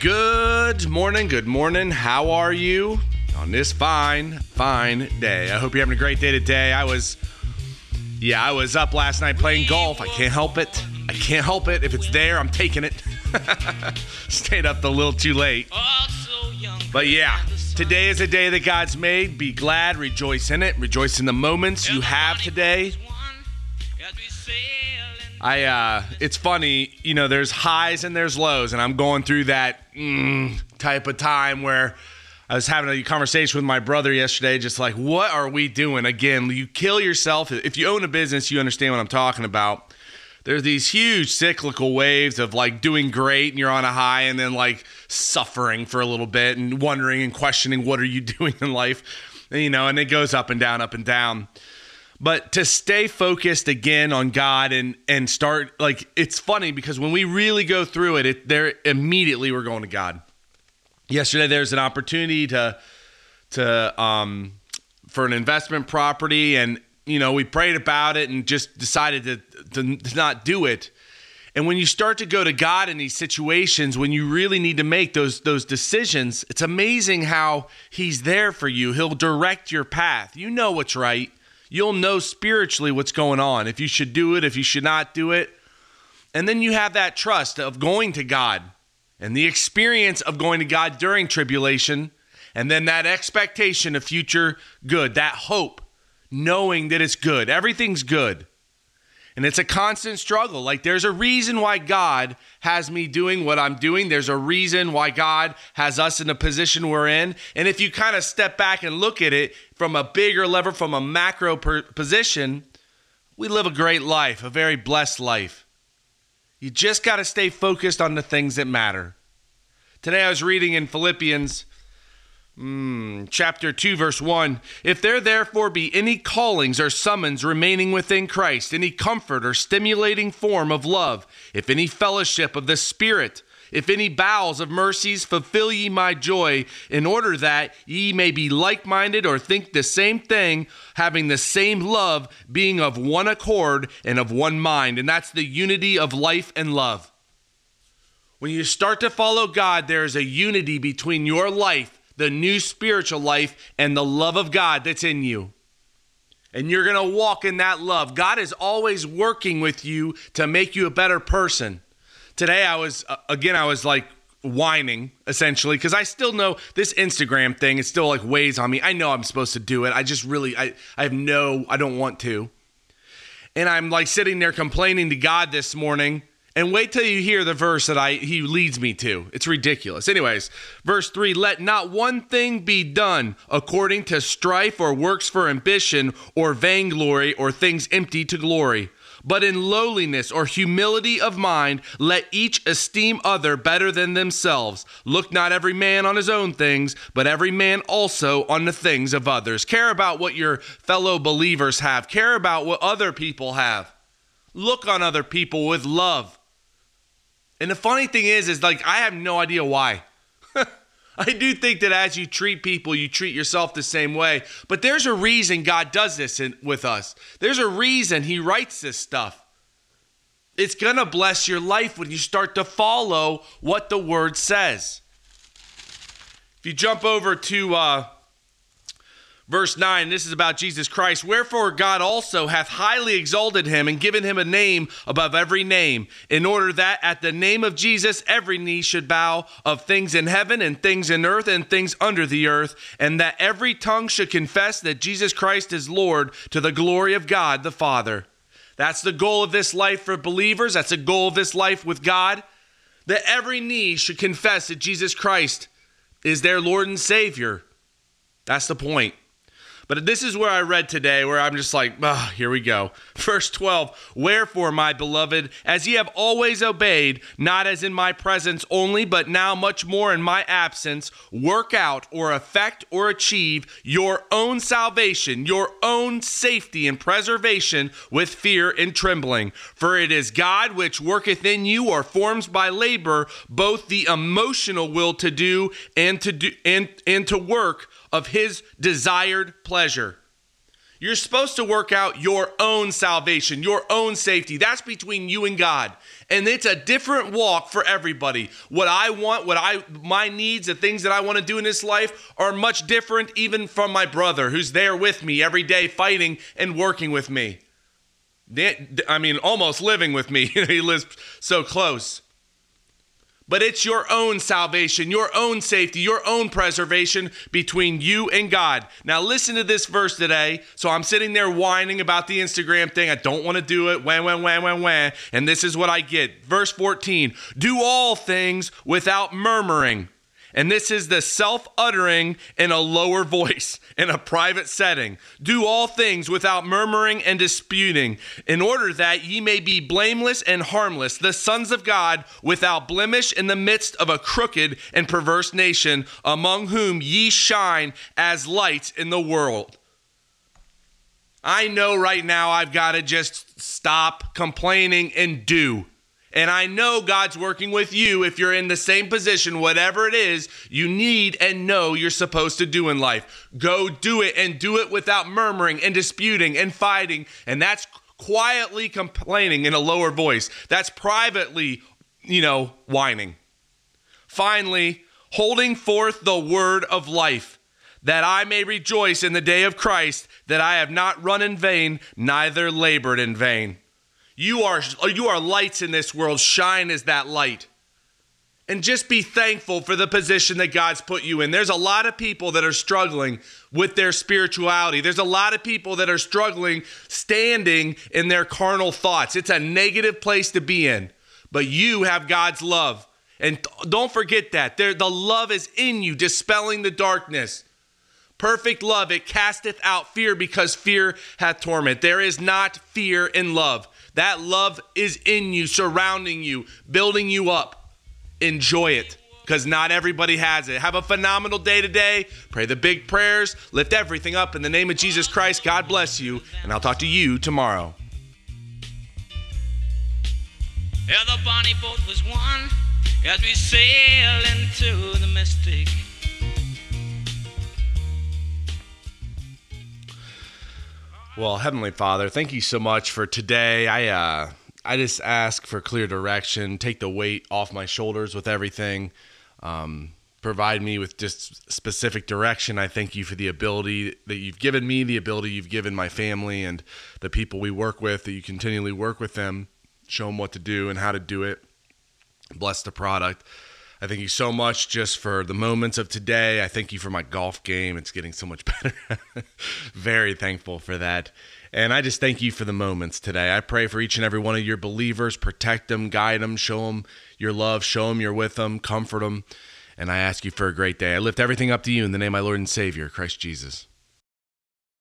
Good morning, good morning. How are you on this fine, fine day? I hope you're having a great day today. I was, yeah, I was up last night playing golf. I can't help it. I can't help it. If it's there, I'm taking it. Stayed up a little too late. But yeah, today is a day that God's made. Be glad, rejoice in it, rejoice in the moments you have today. I uh it's funny, you know, there's highs and there's lows and I'm going through that mm, type of time where I was having a conversation with my brother yesterday just like what are we doing again? You kill yourself if you own a business, you understand what I'm talking about. There's these huge cyclical waves of like doing great and you're on a high and then like suffering for a little bit and wondering and questioning what are you doing in life? And, you know, and it goes up and down, up and down but to stay focused again on God and and start like it's funny because when we really go through it, it there immediately we're going to God. Yesterday there's an opportunity to to um for an investment property and you know we prayed about it and just decided to to, to not do it. And when you start to go to God in these situations, when you really need to make those those decisions, it's amazing how He's there for you. He'll direct your path. You know what's right You'll know spiritually what's going on, if you should do it, if you should not do it. And then you have that trust of going to God and the experience of going to God during tribulation, and then that expectation of future good, that hope, knowing that it's good. Everything's good. And it's a constant struggle. Like, there's a reason why God has me doing what I'm doing. There's a reason why God has us in the position we're in. And if you kind of step back and look at it from a bigger level, from a macro per- position, we live a great life, a very blessed life. You just got to stay focused on the things that matter. Today I was reading in Philippians Mm, chapter 2, verse 1. If there therefore be any callings or summons remaining within Christ, any comfort or stimulating form of love, if any fellowship of the Spirit, if any bowels of mercies, fulfill ye my joy, in order that ye may be like minded or think the same thing, having the same love, being of one accord and of one mind. And that's the unity of life and love. When you start to follow God, there is a unity between your life the new spiritual life and the love of God that's in you. And you're going to walk in that love. God is always working with you to make you a better person. Today, I was, uh, again, I was like whining essentially because I still know this Instagram thing, it still like weighs on me. I know I'm supposed to do it. I just really, I, I have no, I don't want to. And I'm like sitting there complaining to God this morning and wait till you hear the verse that I he leads me to. It's ridiculous. Anyways, verse 3, let not one thing be done according to strife or works for ambition or vainglory or things empty to glory. But in lowliness or humility of mind, let each esteem other better than themselves. Look not every man on his own things, but every man also on the things of others. Care about what your fellow believers have, care about what other people have. Look on other people with love. And the funny thing is, is like I have no idea why. I do think that as you treat people, you treat yourself the same way. But there's a reason God does this in, with us. There's a reason He writes this stuff. It's going to bless your life when you start to follow what the Word says. If you jump over to uh, Verse 9, this is about Jesus Christ. Wherefore God also hath highly exalted him and given him a name above every name, in order that at the name of Jesus every knee should bow of things in heaven and things in earth and things under the earth, and that every tongue should confess that Jesus Christ is Lord to the glory of God the Father. That's the goal of this life for believers. That's the goal of this life with God. That every knee should confess that Jesus Christ is their Lord and Savior. That's the point. But this is where I read today, where I'm just like, ah, here we go. Verse 12 Wherefore, my beloved, as ye have always obeyed, not as in my presence only, but now much more in my absence, work out or effect or achieve your own salvation, your own safety and preservation with fear and trembling. For it is God which worketh in you or forms by labor both the emotional will to do and to do and, and to work of his desired pleasure. You're supposed to work out your own salvation, your own safety. That's between you and God. And it's a different walk for everybody. What I want, what I my needs, the things that I want to do in this life are much different even from my brother who's there with me every day fighting and working with me. I mean, almost living with me. he lives so close but it's your own salvation, your own safety, your own preservation between you and God. Now, listen to this verse today. So I'm sitting there whining about the Instagram thing. I don't want to do it. When, when, when, when, when. And this is what I get. Verse 14 Do all things without murmuring and this is the self uttering in a lower voice, in a private setting. Do all things without murmuring and disputing, in order that ye may be blameless and harmless, the sons of God, without blemish in the midst of a crooked and perverse nation, among whom ye shine as lights in the world. I know right now I've got to just stop complaining and do. And I know God's working with you if you're in the same position, whatever it is you need and know you're supposed to do in life. Go do it and do it without murmuring and disputing and fighting. And that's quietly complaining in a lower voice. That's privately, you know, whining. Finally, holding forth the word of life, that I may rejoice in the day of Christ, that I have not run in vain, neither labored in vain. You are you are lights in this world. Shine as that light. And just be thankful for the position that God's put you in. There's a lot of people that are struggling with their spirituality. There's a lot of people that are struggling standing in their carnal thoughts. It's a negative place to be in. But you have God's love. And don't forget that. There, the love is in you, dispelling the darkness. Perfect love, it casteth out fear because fear hath torment. There is not fear in love. That love is in you, surrounding you, building you up. Enjoy it because not everybody has it. Have a phenomenal day today. Pray the big prayers. Lift everything up in the name of Jesus Christ. God bless you. And I'll talk to you tomorrow. Yeah, the bonnie boat was one as we sail into the mystic. Well, Heavenly Father, thank you so much for today. I uh, I just ask for clear direction. Take the weight off my shoulders with everything. Um, provide me with just specific direction. I thank you for the ability that you've given me, the ability you've given my family and the people we work with. That you continually work with them, show them what to do and how to do it. Bless the product. I thank you so much just for the moments of today. I thank you for my golf game. It's getting so much better. Very thankful for that. And I just thank you for the moments today. I pray for each and every one of your believers. Protect them, guide them, show them your love, show them you're with them, comfort them. And I ask you for a great day. I lift everything up to you in the name of my Lord and Savior, Christ Jesus.